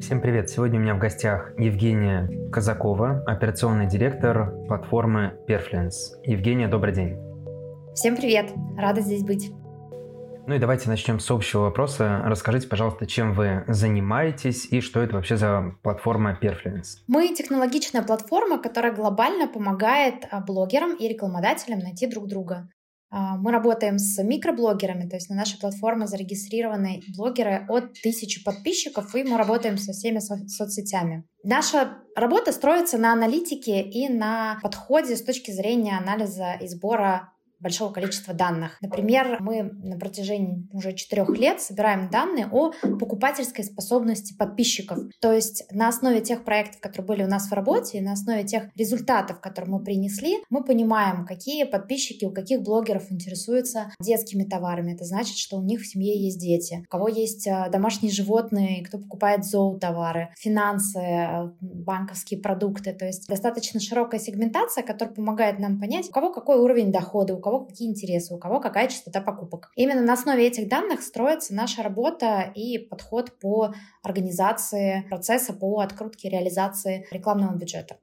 Всем привет! Сегодня у меня в гостях Евгения Казакова, операционный директор платформы Perfluence. Евгения, добрый день. Всем привет! Рада здесь быть. Ну и давайте начнем с общего вопроса. Расскажите, пожалуйста, чем вы занимаетесь и что это вообще за платформа Perfluence? Мы технологичная платформа, которая глобально помогает а, блогерам и рекламодателям найти друг друга. А, мы работаем с микроблогерами, то есть на нашей платформе зарегистрированы блогеры от тысячи подписчиков, и мы работаем со всеми со- соцсетями. Наша работа строится на аналитике и на подходе с точки зрения анализа и сбора большого количества данных. Например, мы на протяжении уже четырех лет собираем данные о покупательской способности подписчиков. То есть на основе тех проектов, которые были у нас в работе, и на основе тех результатов, которые мы принесли, мы понимаем, какие подписчики у каких блогеров интересуются детскими товарами. Это значит, что у них в семье есть дети, у кого есть э, домашние животные, кто покупает зоотовары, финансы, э, банковские продукты. То есть достаточно широкая сегментация, которая помогает нам понять, у кого какой уровень дохода, у кого какие интересы, у кого какая частота покупок. Именно на основе этих данных строится наша работа и подход по организации процесса по открутке реализации рекламного бюджета.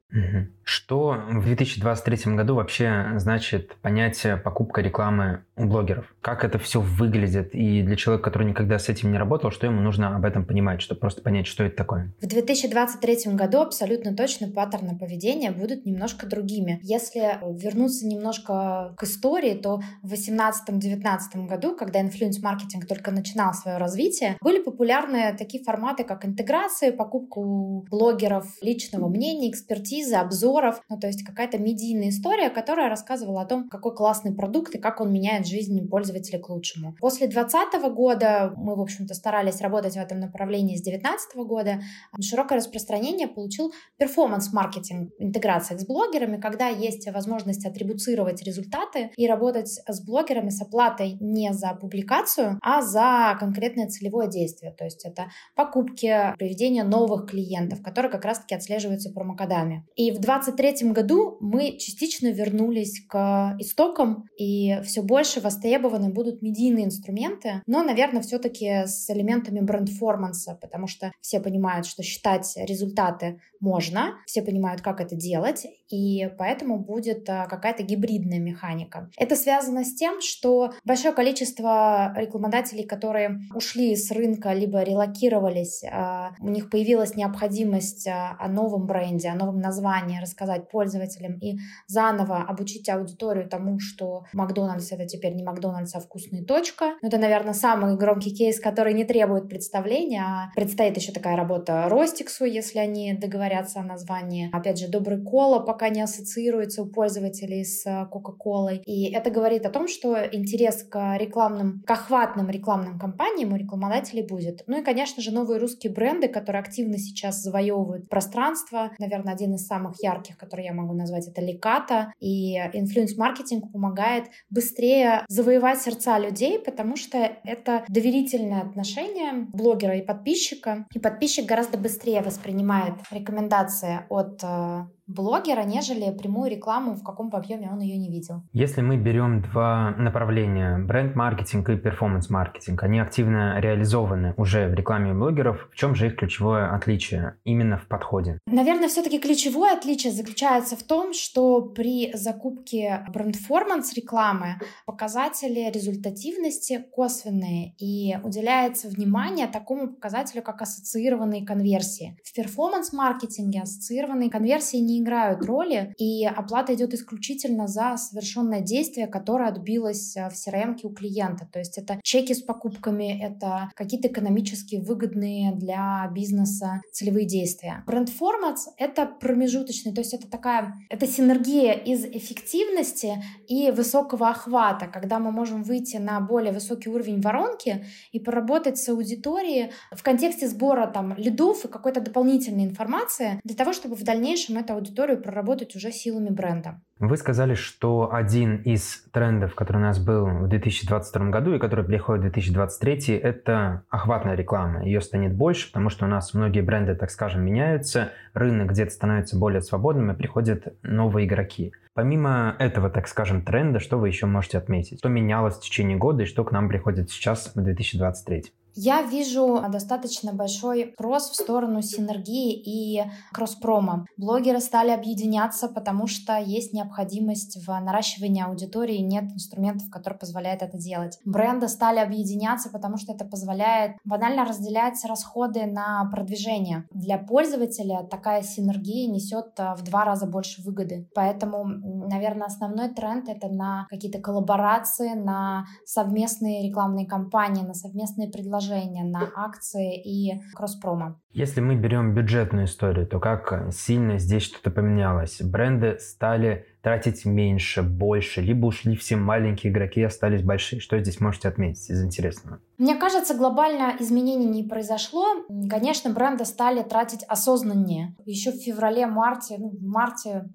Что в 2023 году вообще значит понятие покупка рекламы у блогеров? Как это все выглядит? И для человека, который никогда с этим не работал, что ему нужно об этом понимать, чтобы просто понять, что это такое? В 2023 году абсолютно точно паттерны поведения будут немножко другими. Если вернуться немножко к истории, то в 2018-2019 году, когда инфлюенс-маркетинг только начинал свое развитие, были популярны такие форматы, как интеграция, покупка у блогеров личного мнения, экспертизы, обзоров. Ну, то есть какая-то медийная история, которая рассказывала о том, какой классный продукт и как он меняет жизнь пользователя к лучшему. После 2020 года мы, в общем-то, старались работать в этом направлении с 2019 года. Широкое распространение получил перформанс-маркетинг, интеграция с блогерами, когда есть возможность атрибуцировать результаты и работать с блогерами с оплатой не за публикацию, а за конкретное целевое действие. То есть это покупки, приведение новых клиентов, которые как раз-таки отслеживаются промокодами. И в 2023 году мы частично вернулись к истокам, и все больше востребованы будут медийные инструменты, но, наверное, все-таки с элементами бренд-форманса, потому что все понимают, что считать результаты можно, все понимают, как это делать, и поэтому будет а, какая-то гибридная механика. Это связано с тем, что большое количество рекламодателей, которые ушли с рынка, либо релокировались, а, у них появилась необходимость а, о новом бренде, о новом названии рассказать пользователям и заново обучить аудиторию тому, что Макдональдс это теперь не Макдональдс, а вкусная точка. Ну, это, наверное, самый громкий кейс, который не требует представления, а предстоит еще такая работа Ростиксу, если они договорятся о названии. Опять же, Добрый Кола пока не ассоциируется у пользователей с Кока-Колой. И это говорит о том, что интерес к рекламным, к охватным рекламным кампаниям у рекламодателей будет. Ну и, конечно же, новые русские бренды, которые активно сейчас завоевывают пространство. Наверное, один из самых ярких, который я могу назвать, это Леката. И инфлюенс-маркетинг помогает быстрее завоевать сердца людей, потому что это доверительное отношение блогера и подписчика. И подписчик гораздо быстрее воспринимает рекомендации от э, блогера, нежели прямую рекламу, в каком объеме он ее не видел. Если мы берем два направления, бренд-маркетинг и перформанс-маркетинг, они активно реализованы уже в рекламе блогеров, в чем же их ключевое отличие именно в подходе? Наверное, все-таки ключевое отличие заключается в том, что при закупке бренд-форманс рекламы показатели результативности косвенные и уделяется внимание такому показателю, как ассоциированные конверсии. В перформанс-маркетинге ассоциированные конверсии не играют роли, и оплата идет исключительно за совершенное действие, которое отбилось э, в CRM у клиента. То есть это чеки с покупками, это какие-то экономически выгодные для бизнеса целевые действия. Бренд форматс — это промежуточный, то есть это такая, это синергия из эффективности и высокого охвата, когда мы можем выйти на более высокий уровень воронки и поработать с аудиторией в контексте сбора там лидов и какой-то дополнительной информации для того, чтобы в дальнейшем эту аудиторию проработать уже силами бренда. Вы сказали, что один из трендов, который у нас был в 2022 году и который приходит в 2023, это охватная реклама. Ее станет больше, потому что у нас многие бренды, так скажем, меняются, рынок где-то становится более свободным и приходят новые игроки. Помимо этого, так скажем, тренда, что вы еще можете отметить? Что менялось в течение года и что к нам приходит сейчас в 2023? Я вижу достаточно большой кросс в сторону синергии и кросспрома. Блогеры стали объединяться, потому что есть необходимость в наращивании аудитории, нет инструментов, которые позволяют это делать. Бренды стали объединяться, потому что это позволяет банально разделять расходы на продвижение. Для пользователя такая синергия несет а, в два раза больше выгоды. Поэтому, наверное, основной тренд — это на какие-то коллаборации, на совместные рекламные кампании, на совместные предложения предложения на акции и кросспрома. Если мы берем бюджетную историю, то как сильно здесь что-то поменялось? Бренды стали тратить меньше, больше, либо ушли все маленькие игроки, остались большие. Что здесь можете отметить из интересного? Мне кажется, глобально изменений не произошло. Конечно, бренды стали тратить осознаннее. Еще в феврале-марте, ну, в марте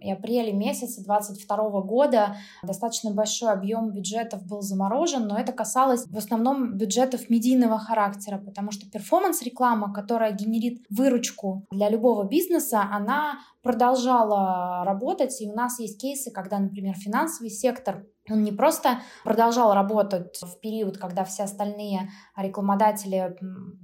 и апреле месяца 2022 года достаточно большой объем бюджетов был заморожен, но это касалось в основном бюджетов медийного характера, потому что перформанс-реклама, которая генерит выручку для любого бизнеса, она продолжала работать, и у нас есть кейсы, когда, например, финансовый сектор он не просто продолжал работать в период, когда все остальные рекламодатели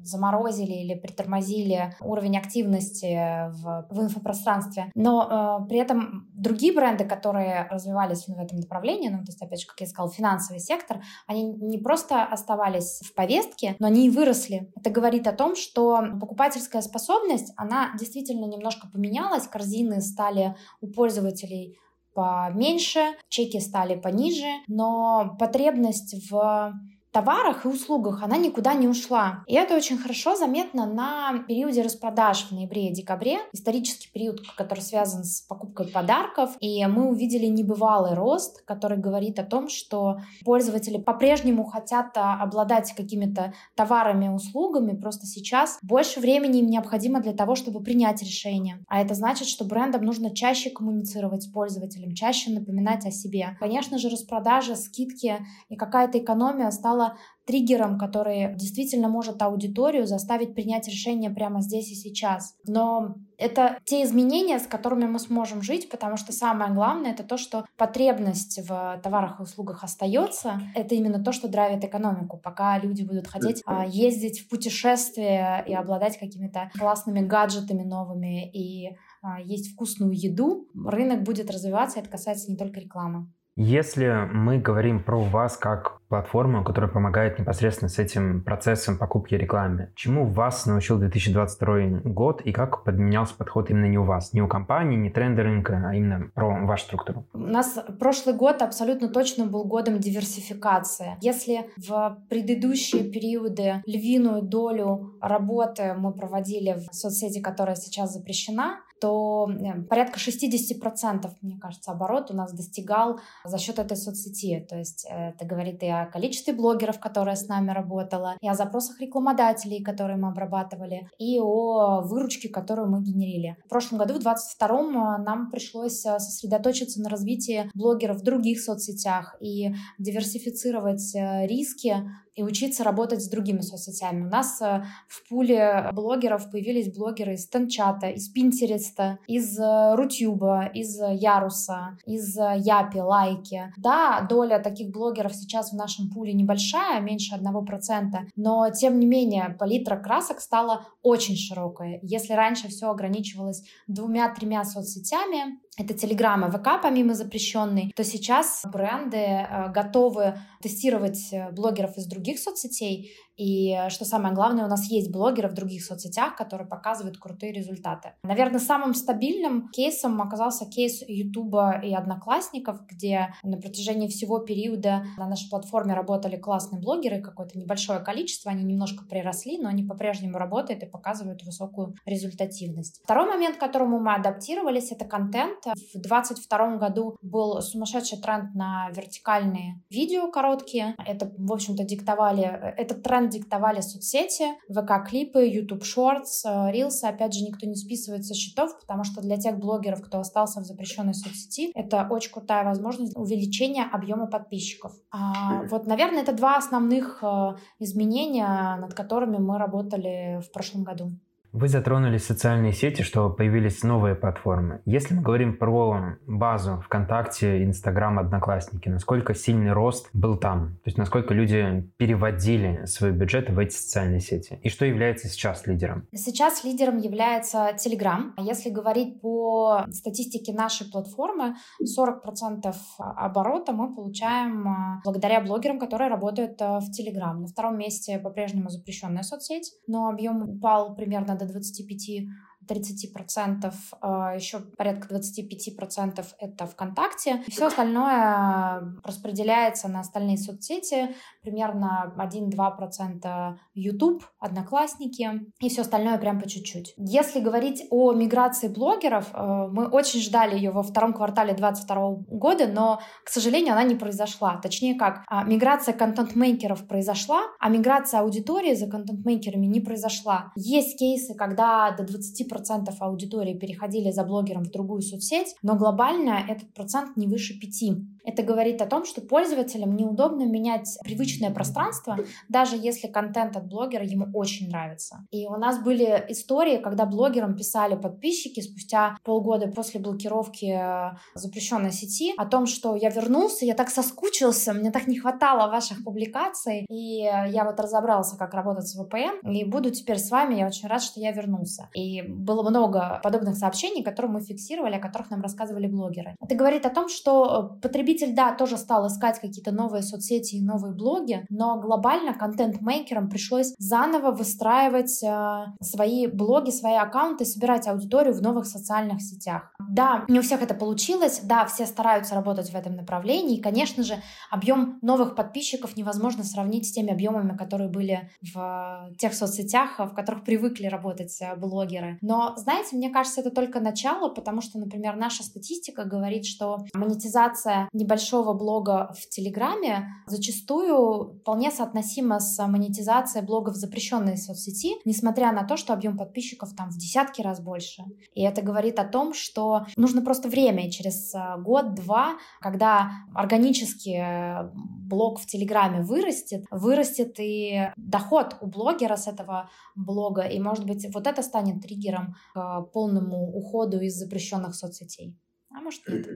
заморозили или притормозили уровень активности в, в инфопространстве, но э, при этом другие бренды, которые развивались в этом направлении, ну, то есть, опять же, как я сказала, финансовый сектор, они не просто оставались в повестке, но они и выросли. Это говорит о том, что покупательская способность, она действительно немножко поменялась, корзины стали у пользователей поменьше, чеки стали пониже, но потребность в товарах и услугах она никуда не ушла. И это очень хорошо заметно на периоде распродаж в ноябре и декабре, исторический период, который связан с покупкой подарков. И мы увидели небывалый рост, который говорит о том, что пользователи по-прежнему хотят а, обладать какими-то товарами и услугами, просто сейчас больше времени им необходимо для того, чтобы принять решение. А это значит, что брендам нужно чаще коммуницировать с пользователем, чаще напоминать о себе. Конечно же, распродажи, скидки и какая-то экономия стала стала триггером, который действительно может аудиторию заставить принять решение прямо здесь и сейчас. Но это те изменения, с которыми мы сможем жить, потому что самое главное это то, что потребность в товарах и услугах остается. Это именно то, что драйвит экономику. Пока люди будут хотеть а, ездить в путешествия и обладать какими-то классными гаджетами новыми и а, есть вкусную еду, рынок будет развиваться. Это касается не только рекламы. Если мы говорим про вас как платформу, которая помогает непосредственно с этим процессом покупки рекламы, чему вас научил 2022 год и как подменялся подход именно не у вас, не у компании, не тренды рынка, а именно про вашу структуру? У нас прошлый год абсолютно точно был годом диверсификации. Если в предыдущие периоды львиную долю работы мы проводили в соцсети, которая сейчас запрещена, то э, порядка 60%, мне кажется, оборот у нас достигал за счет этой соцсети. То есть э, это говорит и о количестве блогеров, которые с нами работала, и о запросах рекламодателей, которые мы обрабатывали, и о выручке, которую мы генерили. В прошлом году, в 2022 э, нам пришлось сосредоточиться на развитии блогеров в других соцсетях и диверсифицировать риски и учиться работать с другими соцсетями. У нас э, в пуле блогеров появились блогеры из Тенчата, из Пинтереста, из э, Рутюба, из Яруса, из э, Япи, Лайки. Да, доля таких блогеров сейчас в нашем пуле небольшая, меньше 1%, но тем не менее палитра красок стала очень широкая. Если раньше все ограничивалось двумя-тремя соцсетями, это Telegram и ВК, помимо запрещенной, то сейчас бренды э, готовы тестировать э, блогеров из других соцсетей и э, что самое главное, у нас есть блогеры в других соцсетях, которые показывают крутые результаты. Наверное, самым стабильным кейсом оказался кейс Ютуба и Одноклассников, где на протяжении всего периода на нашей платформе работали классные блогеры, какое-то небольшое количество, они немножко приросли, но они по-прежнему работают и показывают высокую результативность. Второй момент, к которому мы адаптировались, это контент. В 2022 году был сумасшедший тренд на вертикальные видео короткие. Это, в общем-то, диктовали, э, этот тренд диктовали соцсети, ВК-клипы, YouTube Shorts, Reels. Опять же, никто не списывает со счетов, потому что для тех блогеров, кто остался в запрещенной соцсети, это очень крутая возможность увеличения объема подписчиков. А, вот, наверное, это два основных э, изменения, над которыми мы работали в прошлом году. Вы затронули социальные сети, что появились новые платформы. Если мы говорим про базу ВКонтакте, Инстаграм, Одноклассники, насколько сильный рост был там? То есть насколько люди переводили свои бюджеты в эти социальные сети? И что является сейчас лидером? Сейчас лидером является Telegram. Если говорить по статистике нашей платформы, 40% оборота мы получаем а, благодаря блогерам, которые работают а, в Telegram. На втором месте по-прежнему запрещенная соцсеть, но объем упал примерно до 25 30%, а, еще порядка 25% это ВКонтакте. Все остальное распределяется на остальные соцсети, примерно 1-2% YouTube, Одноклассники и все остальное прям по чуть-чуть. Если говорить о миграции блогеров, э, мы очень ждали ее во втором квартале 2022 года, но, к сожалению, она не произошла. Точнее как, а, миграция контент-мейкеров произошла, а миграция аудитории за контент-мейкерами не произошла. Есть кейсы, когда до 20% 10% аудитории переходили за блогером в другую соцсеть, но глобально этот процент не выше 5%. Это говорит о том, что пользователям неудобно менять привычное пространство, даже если контент от блогера ему очень нравится. И у нас были истории, когда блогерам писали подписчики спустя полгода после блокировки э, запрещенной сети о том, что я вернулся, я так соскучился, мне так не хватало ваших публикаций, и я вот разобрался, как работать с VPN, и буду теперь с вами, я очень рад, что я вернулся. И было много подобных сообщений, которые мы фиксировали, о которых нам рассказывали блогеры. Это говорит о том, что э, потребитель, да, тоже стал искать какие-то новые соцсети и новые блоги, но глобально контент-мейкерам пришлось заново выстраивать э, свои блоги, свои аккаунты, собирать аудиторию в новых социальных сетях. Да, не у всех это получилось, да, все стараются работать в этом направлении, и, конечно же, объем новых подписчиков невозможно сравнить с теми объемами, которые были в тех соцсетях, в которых привыкли работать э, блогеры. Но, знаете, мне кажется, это только начало, потому что, например, наша статистика говорит, что монетизация небольшого блога в Телеграме зачастую вполне соотносима с монетизацией блогов запрещенной соцсети, несмотря на то, что объем подписчиков там в десятки раз больше. И это говорит о том, что нужно просто время, через э, год-два, когда органически э, блог в Телеграме вырастет, вырастет и доход у блогера с этого блога, и, может быть, вот это станет триггером к полному уходу из запрещенных соцсетей. А может нет.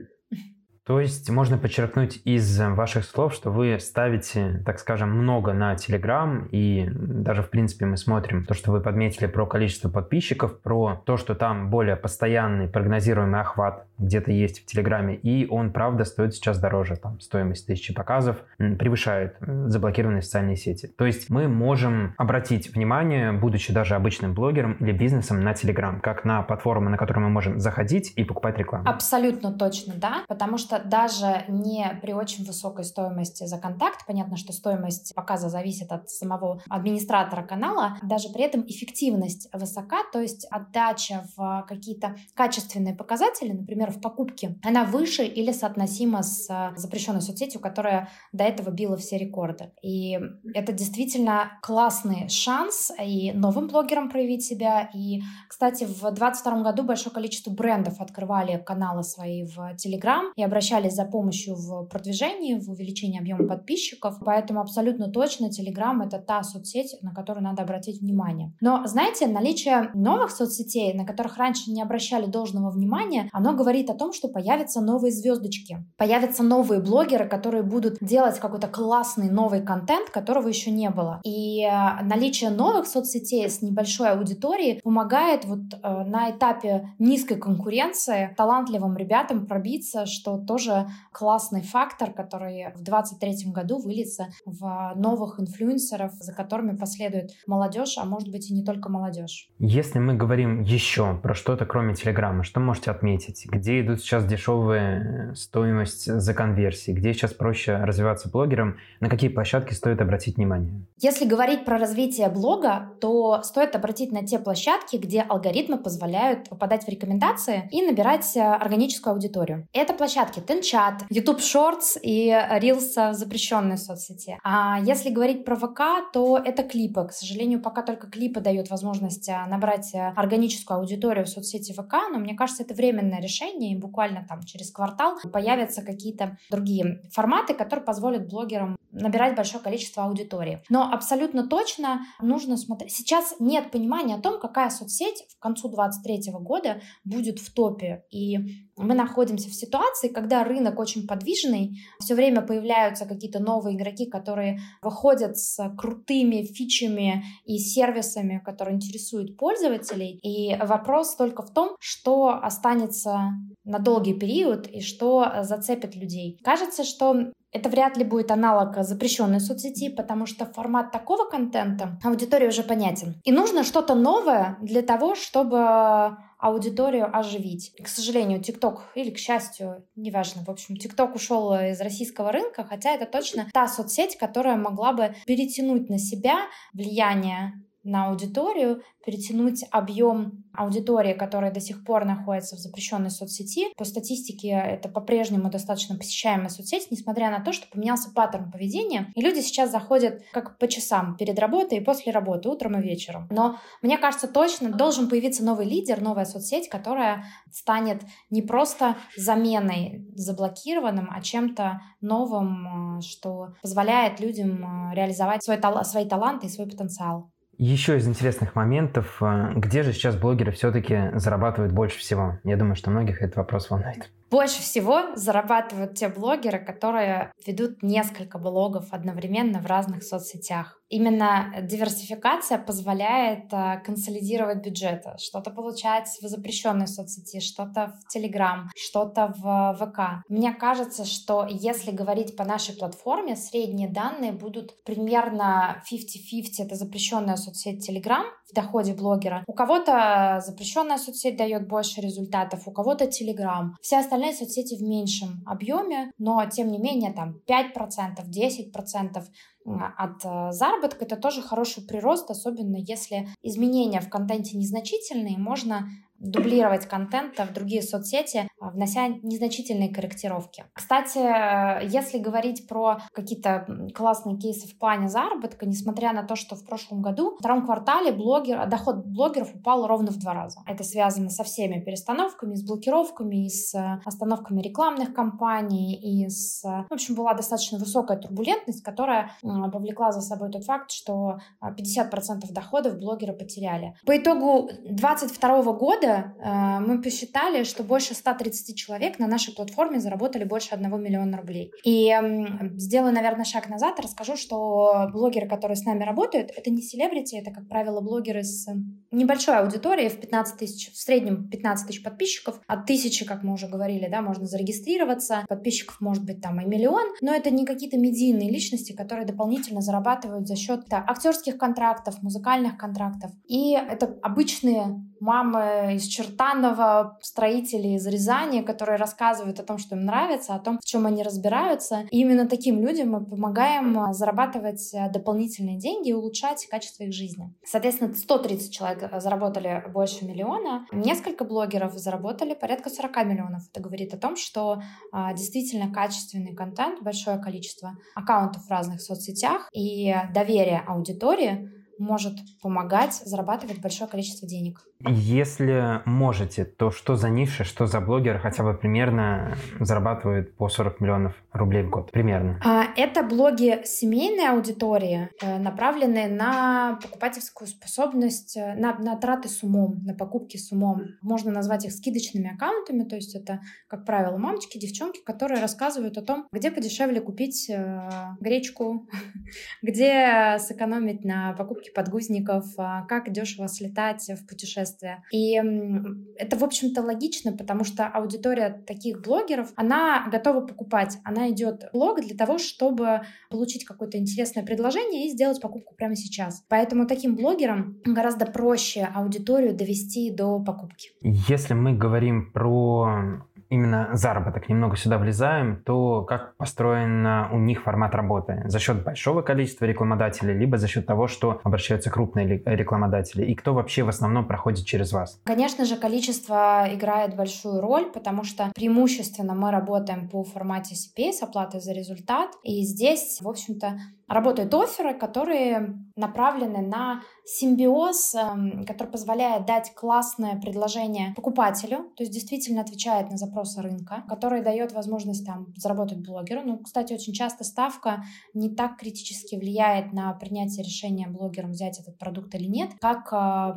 То есть можно подчеркнуть из ваших слов, что вы ставите, так скажем, много на Telegram, и даже, в принципе, мы смотрим то, что вы подметили про количество подписчиков, про то, что там более постоянный прогнозируемый охват где-то есть в Телеграме, и он, правда, стоит сейчас дороже. Там стоимость тысячи показов превышает заблокированные социальные сети. То есть мы можем обратить внимание, будучи даже обычным блогером или бизнесом, на Телеграм, как на платформу, на которую мы можем заходить и покупать рекламу. Абсолютно точно, да, потому что даже не при очень высокой стоимости за контакт, понятно, что стоимость показа зависит от самого администратора канала, даже при этом эффективность высока, то есть отдача в какие-то качественные показатели, например, в покупке, она выше или соотносима с запрещенной соцсетью, которая до этого била все рекорды. И это действительно классный шанс и новым блогерам проявить себя. И, кстати, в 2022 году большое количество брендов открывали каналы свои в Telegram и обращались за помощью в продвижении, в увеличении объема подписчиков. Поэтому абсолютно точно Telegram — это та соцсеть, на которую надо обратить внимание. Но, знаете, наличие новых соцсетей, на которых раньше не обращали должного внимания, оно говорит о том, что появятся новые звездочки, появятся новые блогеры, которые будут делать какой-то классный новый контент, которого еще не было. И э, наличие новых соцсетей с небольшой аудиторией помогает вот э, на этапе низкой конкуренции талантливым ребятам пробиться, что тоже классный фактор, который в 2023 году выльется в новых инфлюенсеров, за которыми последует молодежь, а может быть и не только молодежь. Если мы говорим еще про что-то кроме Телеграма, что можете отметить? где идут сейчас дешевые э, стоимость за конверсии, где сейчас проще развиваться блогером, на какие площадки стоит обратить внимание? Если говорить про развитие блога, то стоит обратить на те площадки, где алгоритмы позволяют попадать в рекомендации и набирать э, органическую аудиторию. Это площадки Тенчат, YouTube Shorts и Reels в запрещенной соцсети. А если говорить про ВК, то это клипы. К сожалению, пока только клипы дают возможность а, набрать а, органическую аудиторию в соцсети ВК, но мне кажется, это временное решение, и буквально там через квартал появятся какие-то другие форматы, которые позволят блогерам набирать большое количество аудитории. Но абсолютно точно нужно смотреть. Сейчас нет понимания о том, какая соцсеть в концу 2023 года будет в топе. И мы находимся в ситуации, когда рынок очень подвижный, все время появляются какие-то новые игроки, которые выходят с крутыми фичами и сервисами, которые интересуют пользователей. И вопрос только в том, что останется на долгий период и что зацепит людей. Кажется, что это вряд ли будет аналог запрещенной соцсети, потому что формат такого контента аудитории уже понятен. И нужно что-то новое для того, чтобы аудиторию оживить. К сожалению, ТикТок, или к счастью, неважно, в общем, ТикТок ушел из российского рынка, хотя это точно та соцсеть, которая могла бы перетянуть на себя влияние на аудиторию, перетянуть объем аудитории, которая до сих пор находится в запрещенной соцсети. По статистике это по-прежнему достаточно посещаемая соцсеть, несмотря на то, что поменялся паттерн поведения, и люди сейчас заходят как по часам перед работой и после работы, утром и вечером. Но мне кажется, точно должен появиться новый лидер, новая соцсеть, которая станет не просто заменой заблокированным, а чем-то новым, э, что позволяет людям э, реализовать свой, свои таланты и свой потенциал. Еще из интересных моментов, э, где же сейчас блогеры все-таки зарабатывают больше всего? Я думаю, что многих этот вопрос волнует. Больше всего зарабатывают те блогеры, которые ведут несколько блогов одновременно в разных соцсетях. Именно диверсификация позволяет э, консолидировать бюджеты. Что-то получать в запрещенной соцсети, что-то в Телеграм, что-то в ВК. Мне кажется, что если говорить по нашей платформе, средние данные будут примерно 50-50. Это запрещенная соцсеть Телеграм в доходе блогера. У кого-то запрещенная соцсеть дает больше результатов, у кого-то Телеграм. Все остальные соцсети в меньшем объеме, но тем не менее там 5%, 10% от э, заработка, это тоже хороший прирост, особенно если изменения в контенте незначительные, можно дублировать контент в другие соцсети, а, внося незначительные корректировки. Кстати, э, если говорить про какие-то классные кейсы в плане заработка, несмотря на то, что в прошлом году, в втором квартале блогер, доход блогеров упал ровно в два раза. Это связано со всеми перестановками, с блокировками, с э, остановками рекламных кампаний, и с... В общем, была достаточно высокая турбулентность, которая повлекла за собой тот факт, что 50% а, доходов блогеры потеряли. По итогу 2022 года э, мы посчитали, что больше 130 человек на нашей платформе заработали больше 1 миллиона рублей. И сделаю, наверное, шаг назад, расскажу, что блогеры, которые с нами работают, это не селебрити, это, как правило, блогеры с небольшой аудиторией в 15 тысяч, в среднем 15 тысяч подписчиков. От тысячи, как мы уже говорили, да, можно зарегистрироваться. Подписчиков может быть там и миллион, но это не какие-то медийные личности, которые дополнительно зарабатывают за счет да, актерских контрактов, музыкальных контрактов. И это обычные мамы из Чертанова, строители из Рязани, которые рассказывают о том, что им нравится, о том, в чем они разбираются. И именно таким людям мы помогаем а, зарабатывать а, дополнительные деньги и улучшать качество их жизни. Соответственно, 130 человек заработали больше миллиона, несколько блогеров заработали порядка 40 миллионов. Это говорит о том, что а, действительно качественный контент, большое количество аккаунтов в разных соцсетях и доверие аудитории может помогать зарабатывать большое количество денег. Если можете, то что за ниша, что за блогер хотя бы примерно зарабатывает по 40 миллионов рублей в год? Примерно. А, это блоги семейной аудитории, э, направленные на покупательскую способность, э, на, на траты с умом, на покупки с умом. Можно назвать их скидочными аккаунтами, то есть это, как правило, мамочки, девчонки, которые рассказывают о том, где подешевле купить э, гречку, где сэкономить на покупке подгузников, а как дешево слетать в путешествие. И это, в общем-то, логично, потому что аудитория таких блогеров, она готова покупать. Она идет в блог для того, чтобы получить какое-то интересное предложение и сделать покупку прямо сейчас. Поэтому таким блогерам гораздо проще аудиторию довести до покупки. Если мы говорим про именно заработок немного сюда влезаем, то как построен у них формат работы? За счет большого количества рекламодателей, либо за счет того, что обращаются крупные рекламодатели? И кто вообще в основном проходит через вас? Конечно же, количество играет большую роль, потому что преимущественно мы работаем по формате CPA с оплатой за результат. И здесь, в общем-то, работают оферы, которые направлены на симбиоз, эм, который позволяет дать классное предложение покупателю, то есть действительно отвечает на запросы рынка, который дает возможность там заработать блогеру. Ну, кстати, очень часто ставка не так критически влияет на принятие решения блогерам взять этот продукт или нет, как э,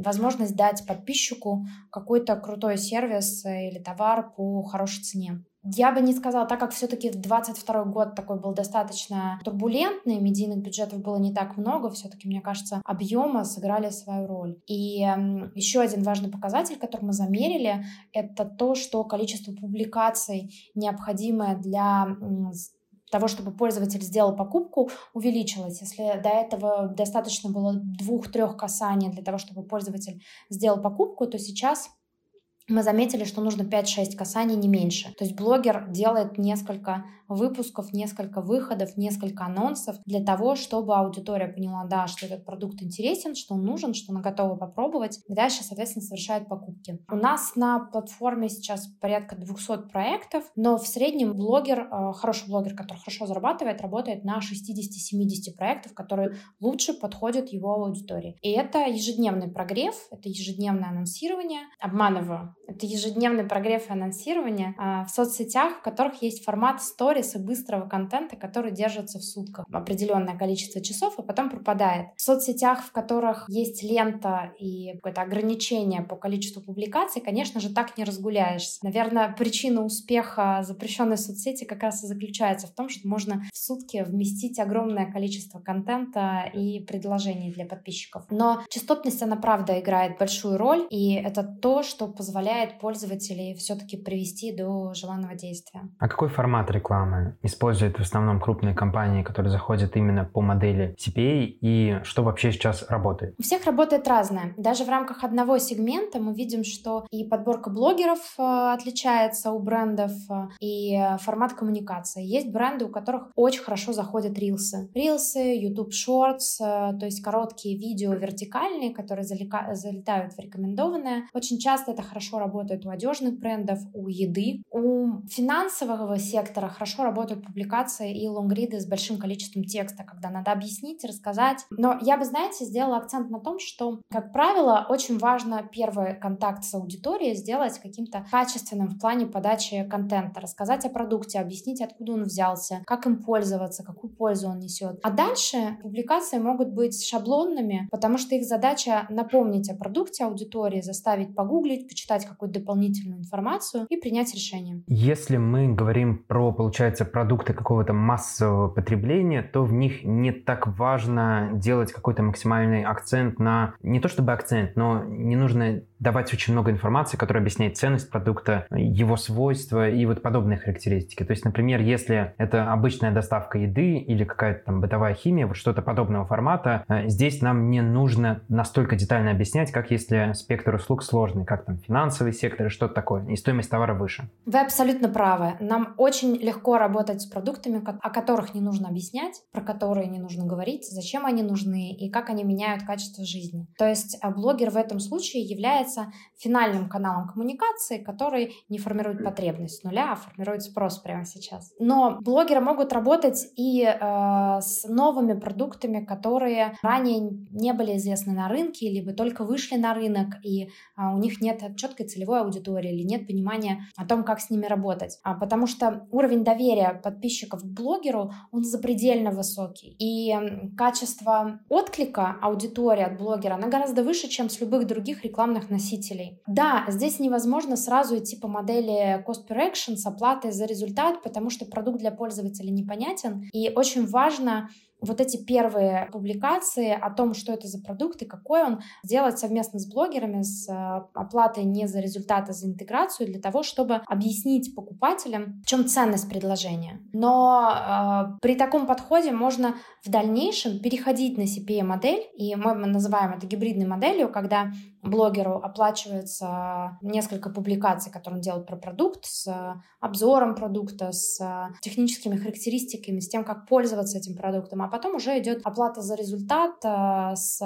возможность дать подписчику какой-то крутой сервис или товар по хорошей цене. Я бы не сказала, так как все-таки 22 год такой был достаточно турбулентный, медийных бюджетов было не так много, все-таки, мне кажется, объемы сыграли свою роль. И еще один важный показатель, который мы замерили, это то, что количество публикаций, необходимое для того, чтобы пользователь сделал покупку, увеличилось. Если до этого достаточно было двух-трех касаний для того, чтобы пользователь сделал покупку, то сейчас мы заметили, что нужно 5-6 касаний, не меньше. То есть блогер делает несколько выпусков, несколько выходов, несколько анонсов для того, чтобы аудитория поняла, да, что этот продукт интересен, что он нужен, что она готова попробовать, и дальше, соответственно, совершает покупки. У нас на платформе сейчас порядка 200 проектов, но в среднем блогер, э, хороший блогер, который хорошо зарабатывает, работает на 60-70 проектов, которые лучше подходят его аудитории. И это ежедневный прогрев, это ежедневное анонсирование. Обманываю, это ежедневный прогрев и анонсирование а, в соцсетях, в которых есть формат сторис и быстрого контента, который держится в сутках определенное количество часов, а потом пропадает. В соцсетях, в которых есть лента и какое-то ограничение по количеству публикаций, конечно же, так не разгуляешься. Наверное, причина успеха запрещенной соцсети как раз и заключается в том, что можно в сутки вместить огромное количество контента и предложений для подписчиков. Но частотность, она правда играет большую роль, и это то, что позволяет пользователей все-таки привести до желанного действия. А какой формат рекламы используют в основном крупные компании, которые заходят именно по модели CPA, и что вообще сейчас работает? У всех работает разное. Даже в рамках одного сегмента мы видим, что и подборка блогеров э, отличается у брендов, э, и формат коммуникации. Есть бренды, у которых очень хорошо заходят рилсы. Рилсы, YouTube Shorts, э, то есть короткие видео вертикальные, которые залетают в рекомендованное. Очень часто это хорошо работает у одежных брендов, у еды. У финансового сектора хорошо работают публикации и лонгриды с большим количеством текста, когда надо объяснить, рассказать. Но я бы, знаете, сделала акцент на том, что, как правило, очень важно первый контакт с аудиторией сделать каким-то качественным в плане подачи контента, рассказать о продукте, объяснить, откуда он взялся, как им пользоваться, какую пользу он несет. А дальше публикации могут быть шаблонными, потому что их задача напомнить о продукте аудитории, заставить погуглить, почитать какую-то дополнительную информацию и принять решение. Если мы говорим про, получается, продукты какого-то массового потребления, то в них не так важно делать какой-то максимальный акцент на... Не то чтобы акцент, но не нужно давать очень много информации, которая объясняет ценность продукта, его свойства и вот подобные характеристики. То есть, например, если это обычная доставка еды или какая-то там бытовая химия, вот что-то подобного формата, э, здесь нам не нужно настолько детально объяснять, как если спектр услуг сложный, как там финансовый сектор и что-то такое, и стоимость товара выше. Вы абсолютно правы. Нам очень легко работать с продуктами, о которых не нужно объяснять, про которые не нужно говорить, зачем они нужны и как они меняют качество жизни. То есть а, блогер в этом случае является финальным каналом коммуникации, который не формирует потребность с нуля, а формирует спрос прямо сейчас. Но блогеры могут работать и э, с новыми продуктами, которые ранее не были известны на рынке, либо только вышли на рынок, и э, у них нет четкой целевой аудитории или нет понимания о том, как с ними работать. А, потому что уровень доверия подписчиков к блогеру, он запредельно высокий. И качество отклика аудитории от блогера, она гораздо выше, чем с любых других рекламных носителей. Да, здесь невозможно сразу идти по модели cost per action с оплатой за результат, потому что продукт для пользователя непонятен. И очень важно вот эти первые публикации о том, что это за продукт и какой он, сделать совместно с блогерами, с э, оплатой не за результаты, а за интеграцию, для того, чтобы объяснить покупателям, в чем ценность предложения. Но э, при таком подходе можно в дальнейшем переходить на CPA-модель, и мы называем это гибридной моделью, когда блогеру оплачивается несколько публикаций, которые он делает про продукт, с обзором продукта, с техническими характеристиками, с тем, как пользоваться этим продуктом, а потом уже идет оплата за результат э, с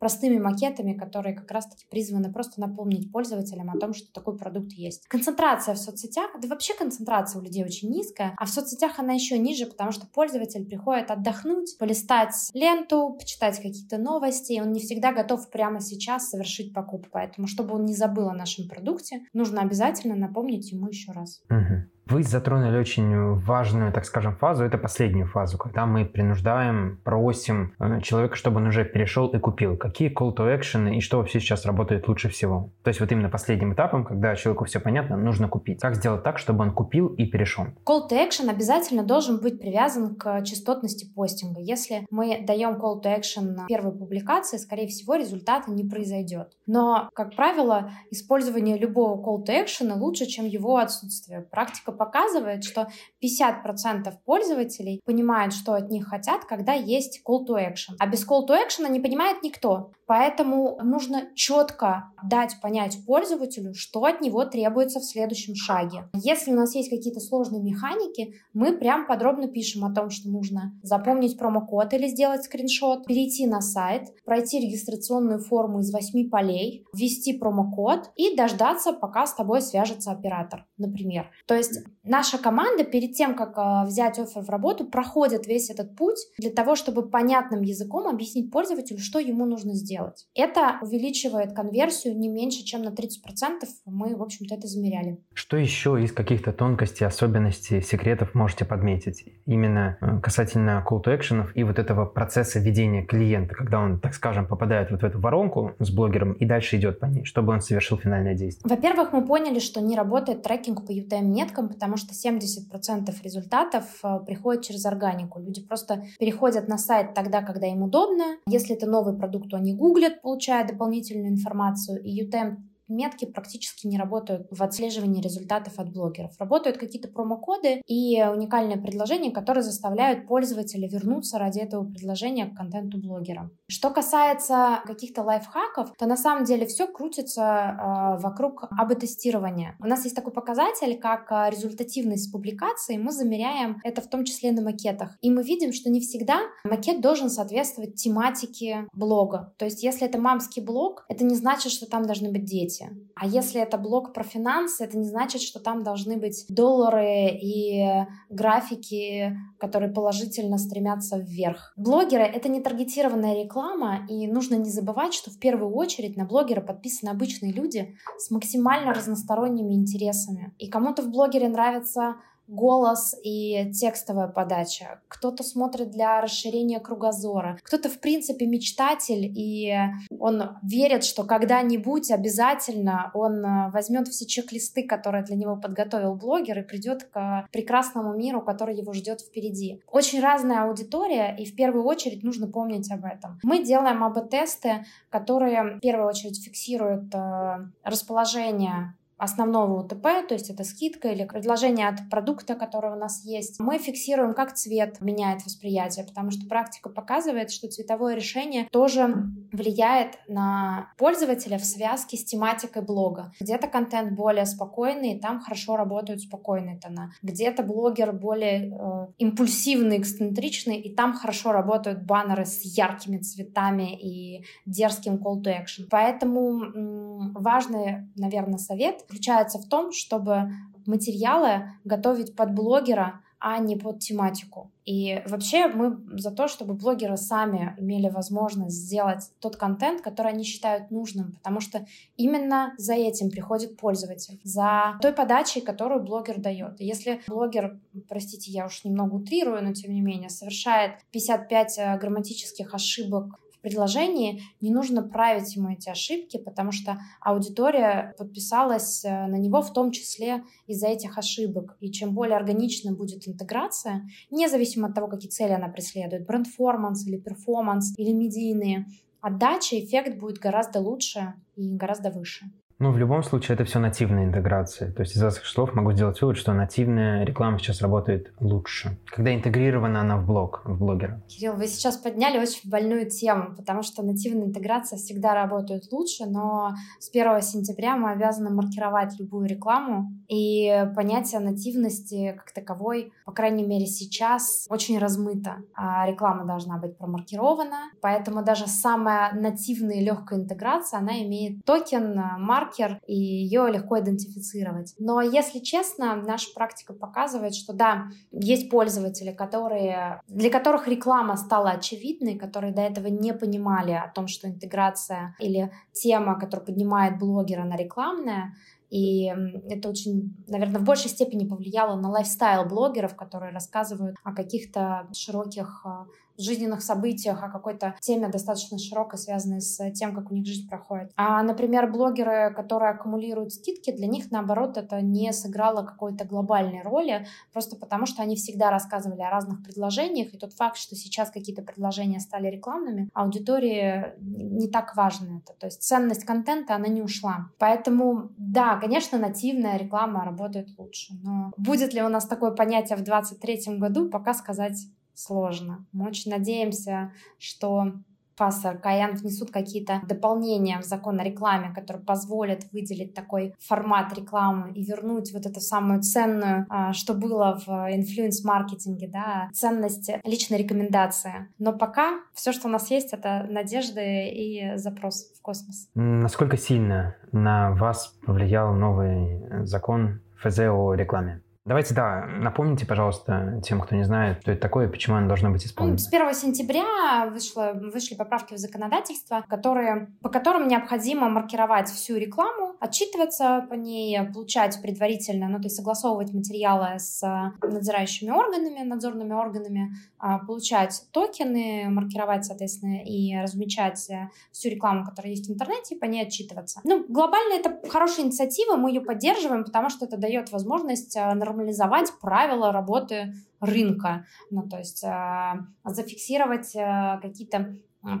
простыми макетами, которые как раз-таки призваны просто напомнить пользователям о том, что такой продукт есть. Концентрация в соцсетях, да вообще концентрация у людей очень низкая, а в соцсетях она еще ниже, потому что пользователь приходит отдохнуть, полистать ленту, почитать какие-то новости, и он не всегда готов прямо сейчас совершить покупку. Поэтому, чтобы он не забыл о нашем продукте, нужно обязательно напомнить ему еще раз. Угу. Вы затронули очень важную, так скажем, фазу, это последнюю фазу, когда мы принуждаем, просим э, человека, чтобы он уже перешел и купил. Какие call to action и что вообще сейчас работает лучше всего? То есть вот именно последним этапом, когда человеку все понятно, нужно купить. Как сделать так, чтобы он купил и перешел? Call to action обязательно должен быть привязан к частотности постинга. Если мы даем call to action на первой публикации, скорее всего, результата не произойдет. Но, как правило, использование любого call to action лучше, чем его отсутствие. Практика показывает, что 50% пользователей понимают, что от них хотят, когда есть call to action. А без call to action не понимает никто. Поэтому нужно четко дать понять пользователю, что от него требуется в следующем шаге. Если у нас есть какие-то сложные механики, мы прям подробно пишем о том, что нужно запомнить промокод или сделать скриншот, перейти на сайт, пройти регистрационную форму из 8 полей, ввести промокод и дождаться, пока с тобой свяжется оператор, например. То есть наша команда перед тем, как э, взять офер в работу, проходит весь этот путь для того, чтобы понятным языком объяснить пользователю, что ему нужно сделать. Это увеличивает конверсию не меньше, чем на 30%. Мы, в общем-то, это замеряли. Что еще из каких-то тонкостей, особенностей, секретов можете подметить? Именно э, касательно call to action и вот этого процесса ведения клиента, когда он, так скажем, попадает вот в эту воронку с блогером и дальше идет по ней, чтобы он совершил финальное действие. Во-первых, мы поняли, что не работает трекинг по UTM-меткам, потому что 70% результатов э, приходит через органику. Люди просто переходят на сайт тогда, когда им удобно. Если это новый продукт, то они гуглят, получая дополнительную информацию. И UTM метки практически не работают в отслеживании результатов от блогеров. Работают какие-то промокоды и уникальные предложения, которые заставляют пользователя вернуться ради этого предложения к контенту блогера. Что касается каких-то лайфхаков, то на самом деле все крутится э, вокруг АБ-тестирования. У нас есть такой показатель, как а, результативность публикации. Мы замеряем это в том числе на макетах. И мы видим, что не всегда макет должен соответствовать тематике блога. То есть если это мамский блог, это не значит, что там должны быть дети дети. А если это блог про финансы, это не значит, что там должны быть доллары и графики, которые положительно стремятся вверх. Блогеры — это не таргетированная реклама, и нужно не забывать, что в первую очередь на блогера подписаны обычные люди с максимально разносторонними интересами. И кому-то в блогере нравится голос и текстовая подача. Кто-то смотрит для расширения кругозора. Кто-то, в принципе, мечтатель, и он верит, что когда-нибудь обязательно он э, возьмет все чек-листы, которые для него подготовил блогер, и придет к прекрасному миру, который его ждет впереди. Очень разная аудитория, и в первую очередь нужно помнить об этом. Мы делаем АБ-тесты, которые в первую очередь фиксируют э, расположение основного УТП, то есть это скидка или предложение от продукта, который у нас есть, мы фиксируем, как цвет меняет восприятие, потому что практика показывает, что цветовое решение тоже влияет на пользователя в связке с тематикой блога. Где-то контент более спокойный, там хорошо работают спокойные тона. Где-то блогер более э, импульсивный, эксцентричный, и там хорошо работают баннеры с яркими цветами и дерзким call to action. Поэтому м- важный, наверное, совет заключается в том, чтобы материалы готовить под блогера, а не под тематику. И вообще мы за то, чтобы блогеры сами имели возможность сделать тот контент, который они считают нужным, потому что именно за этим приходит пользователь, за той подачей, которую блогер дает. Если блогер, простите, я уж немного утрирую, но тем не менее, совершает 55 э, грамматических ошибок предложении, не нужно править ему эти ошибки, потому что аудитория подписалась э, на него в том числе из-за этих ошибок. И чем более органична будет интеграция, независимо от того, какие цели она преследует, бренд-форманс или перформанс или медийные, отдача, эффект будет гораздо лучше и гораздо выше. Ну, в любом случае, это все нативная интеграция. То есть из этих слов могу сделать вывод, что нативная реклама сейчас работает лучше, когда интегрирована она в блог, в блогера. Кирилл, вы сейчас подняли очень больную тему, потому что нативная интеграция всегда работает лучше, но с 1 сентября мы обязаны маркировать любую рекламу, и понятие нативности как таковой, по крайней мере сейчас, очень размыто. А реклама должна быть промаркирована, поэтому даже самая нативная и легкая интеграция, она имеет токен, марк маркер, и ее легко идентифицировать. Но, если честно, наша практика показывает, что да, есть пользователи, которые, для которых реклама стала очевидной, которые до этого не понимали о том, что интеграция или тема, которая поднимает блогера, на рекламная, и это очень, наверное, в большей степени повлияло на лайфстайл блогеров, которые рассказывают о каких-то широких а, жизненных событиях, о какой-то теме достаточно широкой, связанной с тем, как у них жизнь проходит. А, например, блогеры, которые аккумулируют скидки, для них, наоборот, это не сыграло какой-то глобальной роли, просто потому что они всегда рассказывали о разных предложениях, и тот факт, что сейчас какие-то предложения стали рекламными, аудитории не так важно это. То есть ценность контента, она не ушла. Поэтому, да, конечно, нативная реклама работает лучше, но будет ли у нас такое понятие в 2023 году, пока сказать сложно. Мы очень надеемся, что ФАС и РКН внесут какие-то дополнения в закон о рекламе, которые позволят выделить такой формат рекламы и вернуть вот эту самую ценную, а, что было в инфлюенс-маркетинге, да, ценность личной рекомендации. Но пока все, что у нас есть, это надежды и запрос в космос. Насколько сильно на вас повлиял новый закон ФЗ о рекламе? Давайте, да, напомните, пожалуйста, тем, кто не знает, что это такое и почему оно должно быть исполнено. С 1 сентября вышло, вышли поправки в законодательство, которые, по которым необходимо маркировать всю рекламу, отчитываться по ней, получать предварительно, ну, то есть согласовывать материалы с надзирающими органами, надзорными органами, а, получать токены, маркировать, соответственно, и размечать всю рекламу, которая есть в интернете, и по ней отчитываться. Ну, глобально это хорошая инициатива, мы ее поддерживаем, потому что это дает возможность а, нормализовать правила работы рынка, ну, то есть э, зафиксировать э, какие-то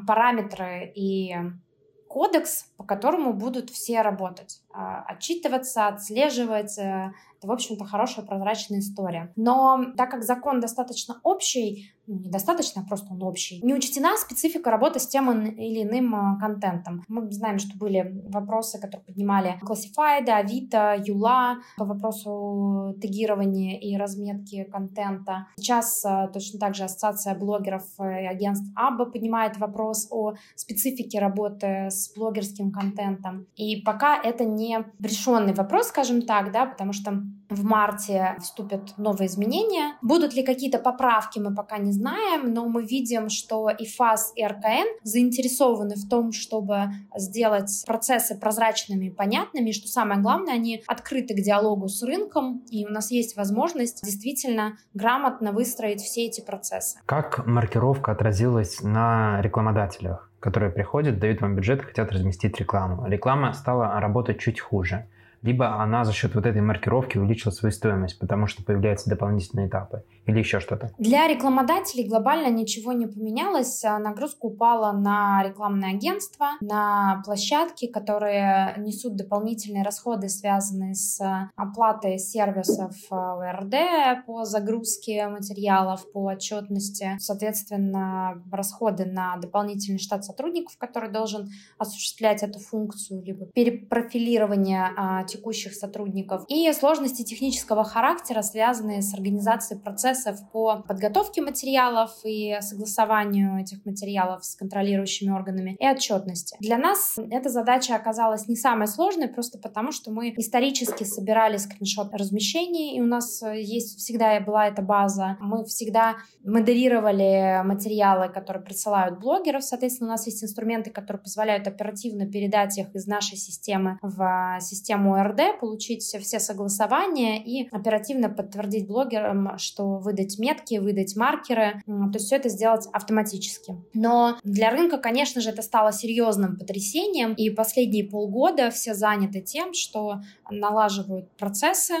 параметры и кодекс, по которому будут все работать, отчитываться, отслеживать, э, это, в общем-то, хорошая прозрачная история. Но так как закон достаточно общий, ну, недостаточно, а просто он общий, не учтена специфика работы с тем или иным э, контентом. Мы знаем, что были вопросы, которые поднимали Classified, Авито, Юла по вопросу тегирования и разметки контента. Сейчас э, точно так же Ассоциация блогеров и агентств Абба поднимает вопрос о специфике работы с блогерским контентом. И пока это не решенный вопрос, скажем так, да, потому что в марте вступят новые изменения. Будут ли какие-то поправки, мы пока не знаем, но мы видим, что и ФАС, и РКН заинтересованы в том, чтобы сделать процессы прозрачными и понятными, что самое главное, они открыты к диалогу с рынком, и у нас есть возможность действительно грамотно выстроить все эти процессы. Как маркировка отразилась на рекламодателях? Которые приходят, дают вам бюджет, хотят разместить рекламу. Реклама стала работать чуть хуже либо она за счет вот этой маркировки увеличила свою стоимость, потому что появляются дополнительные этапы, или еще что-то? Для рекламодателей глобально ничего не поменялось. А нагрузка упала на рекламное агентство, на площадки, которые несут дополнительные расходы, связанные с оплатой сервисов ОРД по загрузке материалов, по отчетности. Соответственно, расходы на дополнительный штат сотрудников, который должен осуществлять эту функцию, либо перепрофилирование а, текущих сотрудников, и сложности технического характера, связанные с организацией процессов по подготовке материалов и согласованию этих материалов с контролирующими органами и отчетности. Для нас эта задача оказалась не самой сложной, просто потому что мы исторически собирали скриншот размещений, и у нас есть всегда была эта база. Мы всегда модерировали материалы, которые присылают блогеров, соответственно, у нас есть инструменты, которые позволяют оперативно передать их из нашей системы в систему ОРД, получить все согласования и оперативно подтвердить блогерам, что выдать метки, выдать маркеры, то есть все это сделать автоматически. Но для рынка, конечно же, это стало серьезным потрясением, и последние полгода все заняты тем, что налаживают процессы,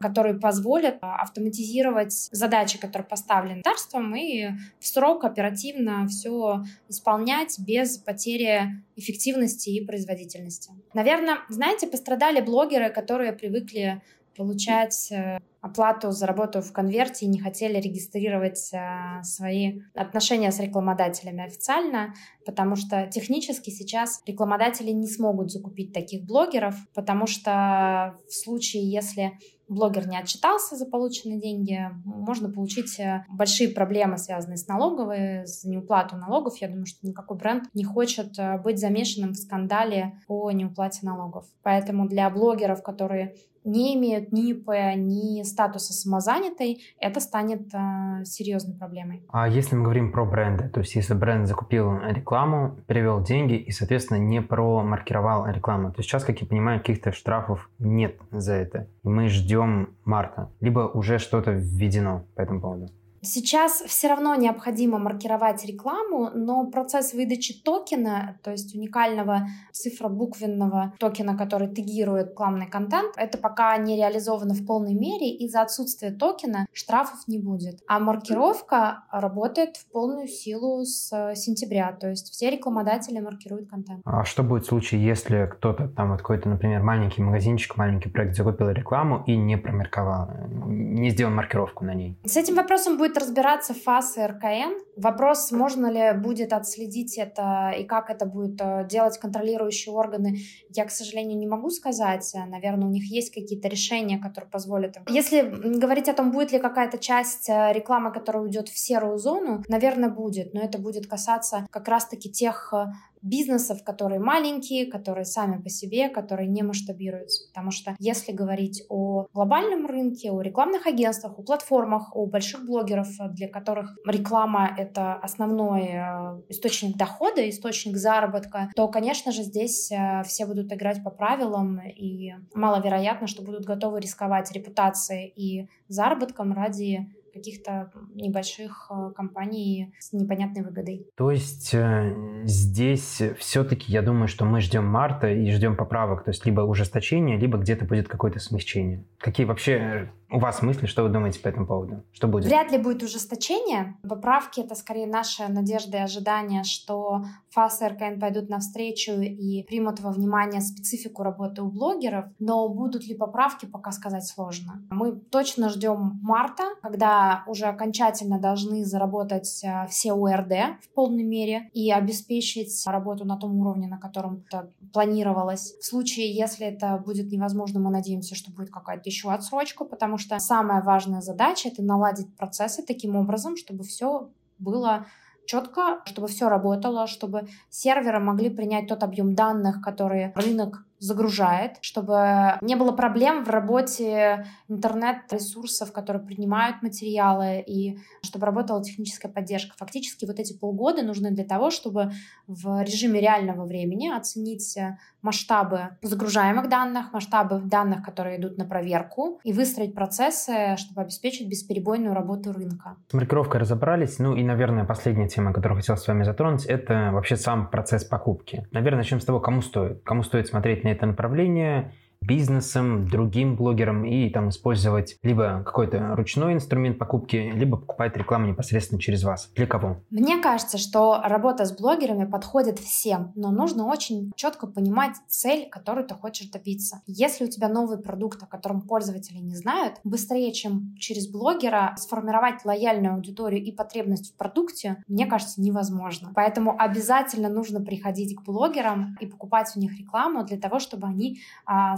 которые позволят а, автоматизировать задачи, которые поставлены государством, и в срок оперативно все исполнять без потери эффективности и производительности. Наверное, знаете, пострадали блогеры, которые привыкли получать э, оплату за работу в конверте и не хотели регистрировать э, свои отношения с рекламодателями официально, потому что технически сейчас рекламодатели не смогут закупить таких блогеров, потому что в случае, если блогер не отчитался за полученные деньги, можно получить э, большие проблемы, связанные с налоговой, с неуплатой налогов. Я думаю, что никакой бренд не хочет быть замешанным в скандале по неуплате налогов. Поэтому для блогеров, которые не имеют ни ИП, ни статуса самозанятой, это станет э, серьезной проблемой. А если мы говорим про бренды, то есть если бренд закупил рекламу, перевел деньги и, соответственно, не промаркировал рекламу, то сейчас, как я понимаю, каких-то штрафов нет за это. Мы ждем марта. Либо уже что-то введено по этому поводу. Сейчас все равно необходимо маркировать рекламу, но процесс выдачи токена, то есть уникального цифробуквенного токена, который тегирует рекламный контент, это пока не реализовано в полной мере. Из-за отсутствия токена штрафов не будет. А маркировка работает в полную силу с сентября, то есть все рекламодатели маркируют контент. А что будет в случае, если кто-то там вот какой-то, например, маленький магазинчик, маленький проект закупил рекламу и не промарковал, не сделал маркировку на ней? С этим вопросом будет будет разбираться ФАС и РКН. Вопрос, можно ли будет отследить это и как это будет э, делать контролирующие органы, я, к сожалению, не могу сказать. Наверное, у них есть какие-то решения, которые позволят им. Если говорить о том, будет ли какая-то часть э, рекламы, которая уйдет в серую зону, наверное, будет, но это будет касаться как раз-таки тех э, бизнесов, которые маленькие, которые сами по себе, которые не масштабируются. Потому что если говорить о глобальном рынке, о рекламных агентствах, о платформах, о больших блогеров, для которых реклама — это основной э, источник дохода, источник заработка, то, конечно же, здесь э, все будут играть по правилам, и маловероятно, что будут готовы рисковать репутацией и заработком ради каких-то небольших э, компаний с непонятной выгодой. То есть э, здесь все-таки я думаю, что мы ждем марта и ждем поправок, то есть либо ужесточение, либо где-то будет какое-то смягчение. Какие вообще у вас мысли, что вы думаете по этому поводу? Что будет? Вряд ли будет ужесточение. Поправки — это скорее наша надежда и ожидание, что ФАС и РКН пойдут навстречу и примут во внимание специфику работы у блогеров. Но будут ли поправки, пока сказать сложно. Мы точно ждем марта, когда уже окончательно должны заработать э, все УРД в полной мере и обеспечить работу на том уровне, на котором это планировалось. В случае, если это будет невозможно, мы надеемся, что будет какая-то еще отсрочка, потому что самая важная задача — это наладить процессы таким образом, чтобы все было четко, чтобы все работало, чтобы серверы могли принять тот объем данных, которые рынок загружает, чтобы не было проблем в работе интернет-ресурсов, которые принимают материалы, и чтобы работала техническая поддержка. Фактически вот эти полгода нужны для того, чтобы в режиме реального времени оценить масштабы загружаемых данных, масштабы данных, которые идут на проверку, и выстроить процессы, чтобы обеспечить бесперебойную работу рынка. С маркировкой разобрались. Ну и, наверное, последняя тема, которую хотел с вами затронуть, это вообще сам процесс покупки. Наверное, начнем с того, кому стоит. Кому стоит смотреть на это направление бизнесом, другим блогерам и там использовать либо какой-то ручной инструмент покупки, либо покупать рекламу непосредственно через вас. Для кого? Мне кажется, что работа с блогерами подходит всем, но нужно очень четко понимать цель, которую ты хочешь добиться. Если у тебя новый продукт, о котором пользователи не знают, быстрее, чем через блогера сформировать лояльную аудиторию и потребность в продукте, мне кажется, невозможно. Поэтому обязательно нужно приходить к блогерам и покупать у них рекламу для того, чтобы они а,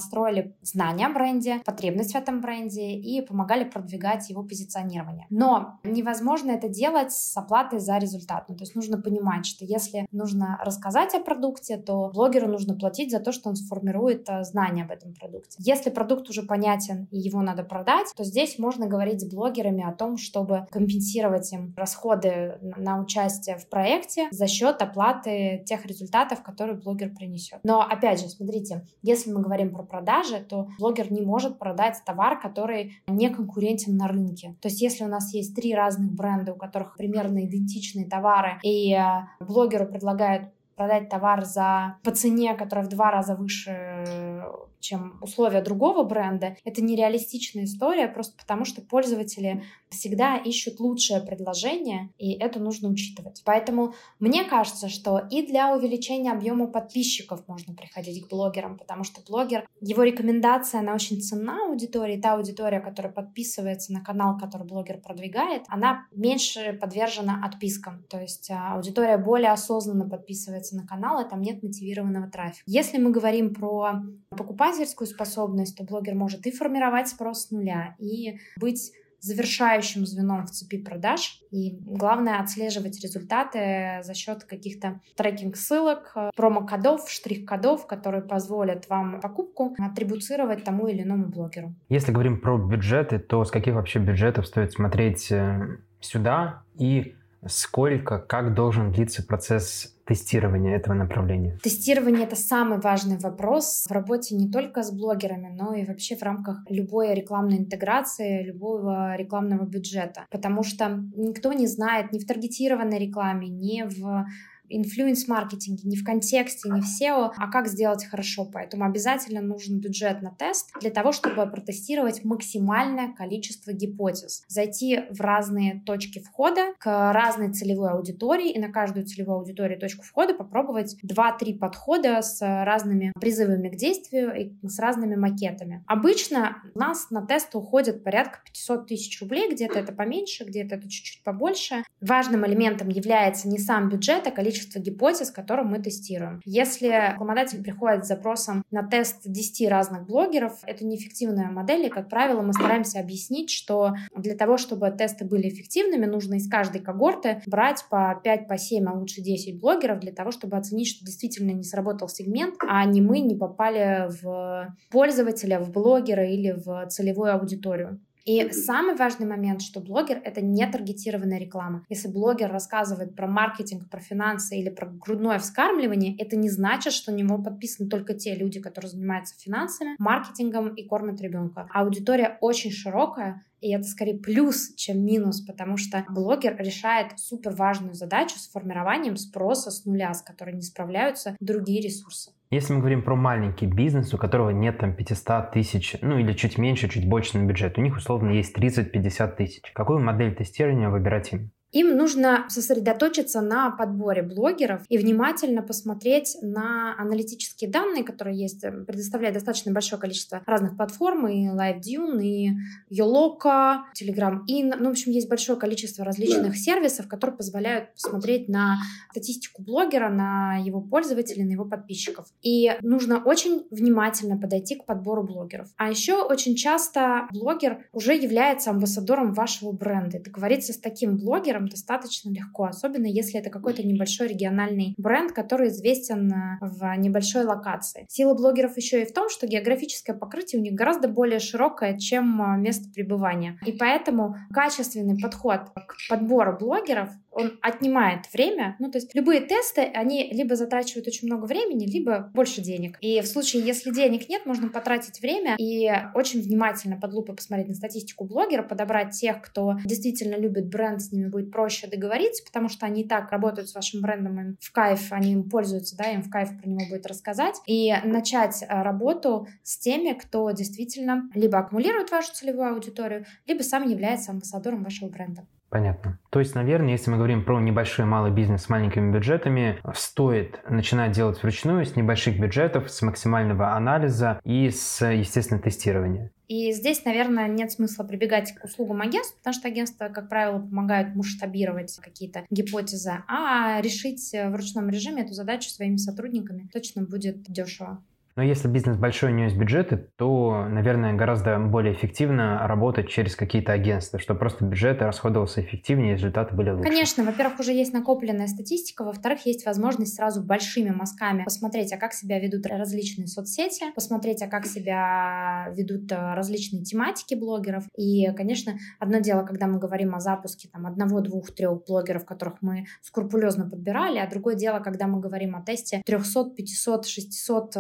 знания о бренде, потребность в этом бренде и помогали продвигать его позиционирование. Но невозможно это делать с оплатой за результат. Ну, то есть нужно понимать, что если нужно рассказать о продукте, то блогеру нужно платить за то, что он сформирует э, знания об этом продукте. Если продукт уже понятен и его надо продать, то здесь можно говорить с блогерами о том, чтобы компенсировать им расходы на участие в проекте за счет оплаты тех результатов, которые блогер принесет. Но опять же, смотрите, если мы говорим про продукт, продажи, то блогер не может продать товар, который не конкурентен на рынке. То есть если у нас есть три разных бренда, у которых примерно идентичные товары, и э, блогеру предлагают продать товар за по цене, которая в два раза выше чем условия другого бренда, это нереалистичная история, просто потому что пользователи всегда ищут лучшее предложение, и это нужно учитывать. Поэтому мне кажется, что и для увеличения объема подписчиков можно приходить к блогерам, потому что блогер, его рекомендация, она очень ценна аудитории, та аудитория, которая подписывается на канал, который блогер продвигает, она меньше подвержена отпискам, то есть а, аудитория более осознанно подписывается на канал, и там нет мотивированного трафика. Если мы говорим про покупательскую способность, то блогер может и формировать спрос с нуля, и быть завершающим звеном в цепи продаж. И главное отслеживать результаты за счет каких-то трекинг-ссылок, промокодов, штрих-кодов, которые позволят вам покупку атрибуцировать тому или иному блогеру. Если говорим про бюджеты, то с каких вообще бюджетов стоит смотреть э, сюда и сколько, как должен длиться процесс тестирования этого направления? Тестирование — это самый важный вопрос в работе не только с блогерами, но и вообще в рамках любой рекламной интеграции, любого рекламного бюджета. Потому что никто не знает ни в таргетированной рекламе, ни в инфлюенс-маркетинге, не в контексте, не в SEO, а как сделать хорошо. Поэтому обязательно нужен бюджет на тест для того, чтобы протестировать максимальное количество гипотез. Зайти в разные точки входа к разной целевой аудитории и на каждую целевую аудиторию точку входа попробовать 2-3 подхода с разными призывами к действию и с разными макетами. Обычно у нас на тест уходит порядка 500 тысяч рублей, где-то это поменьше, где-то это чуть-чуть побольше. Важным элементом является не сам бюджет, а количество количество гипотез, которые мы тестируем. Если рекламодатель приходит с запросом на тест 10 разных блогеров, это неэффективная модель, и, как правило, мы стараемся объяснить, что для того, чтобы тесты были эффективными, нужно из каждой когорты брать по 5, по 7, а лучше 10 блогеров для того, чтобы оценить, что действительно не сработал сегмент, а не мы не попали в пользователя, в блогера или в целевую аудиторию. И самый важный момент, что блогер — это не таргетированная реклама. Если блогер рассказывает про маркетинг, про финансы или про грудное вскармливание, это не значит, что на него подписаны только те люди, которые занимаются финансами, маркетингом и кормят ребенка. Аудитория очень широкая, и это скорее плюс, чем минус, потому что блогер решает супер важную задачу с формированием спроса с нуля, с которой не справляются другие ресурсы. Если мы говорим про маленький бизнес, у которого нет там 500 тысяч, ну или чуть меньше, чуть больше на бюджет, у них условно есть 30-50 тысяч. Какую модель тестирования выбирать им? Им нужно сосредоточиться на подборе блогеров и внимательно посмотреть на аналитические данные, которые есть, э, предоставляет достаточно большое количество разных платформ, и LiveDune, и Yoloka, Telegram In. Ну, в общем, есть большое количество различных да. сервисов, которые позволяют посмотреть на статистику блогера, на его пользователей, на его подписчиков. И нужно очень внимательно подойти к подбору блогеров. А еще очень часто блогер уже является амбассадором вашего бренда. Договориться с таким блогером блогерам достаточно легко, особенно если это какой-то небольшой региональный бренд, который известен э, в небольшой локации. Сила блогеров еще и в том, что географическое покрытие у них гораздо более широкое, чем э, место пребывания. И поэтому качественный подход к подбору блогеров он отнимает время. Ну, то есть любые тесты, они либо затрачивают очень много времени, либо больше денег. И в случае, если денег нет, можно потратить время и очень внимательно под лупой посмотреть на статистику блогера, подобрать тех, кто действительно любит бренд, с ними будет проще договориться, потому что они и так работают с вашим брендом, им в кайф, они им пользуются, да, им в кайф про него будет рассказать. И начать э, работу с теми, кто действительно либо аккумулирует вашу целевую аудиторию, либо сам является амбассадором вашего бренда. Понятно. То есть, наверное, если мы говорим про небольшой малый бизнес с маленькими бюджетами, стоит начинать делать вручную с небольших бюджетов, с максимального анализа и с, естественно, тестирования. И здесь, наверное, нет смысла прибегать к услугам агентств, потому что агентства, как правило, помогают масштабировать какие-то гипотезы, а решить в ручном режиме эту задачу своими сотрудниками точно будет дешево. Но если бизнес большой, у него есть бюджеты, то, наверное, гораздо более эффективно работать через какие-то агентства, чтобы просто бюджет расходовался эффективнее, результаты были лучше. Конечно, во-первых, уже есть накопленная статистика, во-вторых, есть возможность сразу большими мазками посмотреть, а как себя ведут различные соцсети, посмотреть, а как себя ведут э, различные тематики блогеров. И, конечно, одно дело, когда мы говорим о запуске там, одного, двух, трех блогеров, которых мы скрупулезно подбирали, а другое дело, когда мы говорим о тесте 300, 500, 600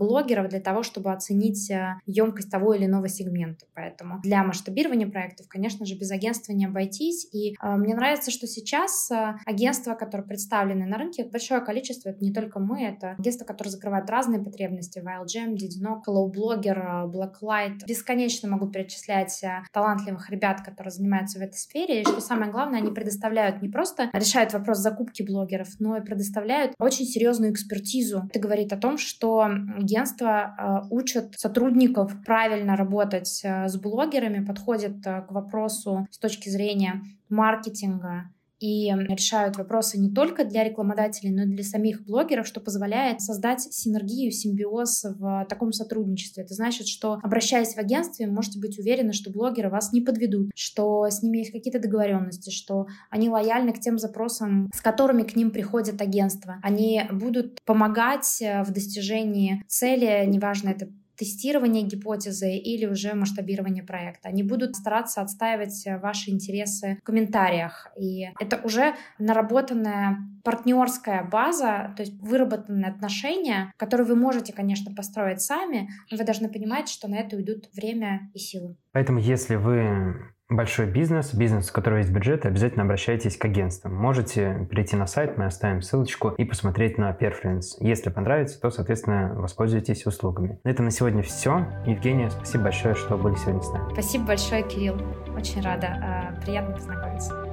блогеров для того, чтобы оценить емкость того или иного сегмента. Поэтому для масштабирования проектов, конечно же, без агентства не обойтись. И мне нравится, что сейчас агентства, которые представлены на рынке, большое количество, это не только мы, это агентства, которые закрывают разные потребности, WildGem, Didino, Hello Blogger, Blacklight. Бесконечно могу перечислять талантливых ребят, которые занимаются в этой сфере. И что самое главное, они предоставляют не просто решают вопрос закупки блогеров, но и предоставляют очень серьезную экспертизу. Это говорит о том, что агентства э, учат сотрудников правильно работать э, с блогерами, подходят э, к вопросу с точки зрения маркетинга, и решают вопросы не только для рекламодателей, но и для самих блогеров, что позволяет создать синергию, симбиоз в таком сотрудничестве. Это значит, что обращаясь в агентстве, вы можете быть уверены, что блогеры вас не подведут, что с ними есть какие-то договоренности, что они лояльны к тем запросам, с которыми к ним приходит агентство. Они будут помогать э, в достижении цели, неважно, это тестирование гипотезы или уже масштабирование проекта. Они будут стараться отстаивать э, ваши интересы в комментариях. И это уже наработанная партнерская база, то есть выработанные отношения, которые вы можете, конечно, построить сами, но вы должны понимать, что на это уйдут время и силы. Поэтому, если вы большой бизнес, бизнес, у которого есть бюджет, обязательно обращайтесь к агентствам. Можете перейти на сайт, мы оставим ссылочку и посмотреть на Perfluence. Если понравится, то, соответственно, воспользуйтесь услугами. На этом на сегодня все. Евгения, спасибо большое, что были сегодня с нами. Спасибо большое, Кирилл. Очень рада. А, приятно познакомиться.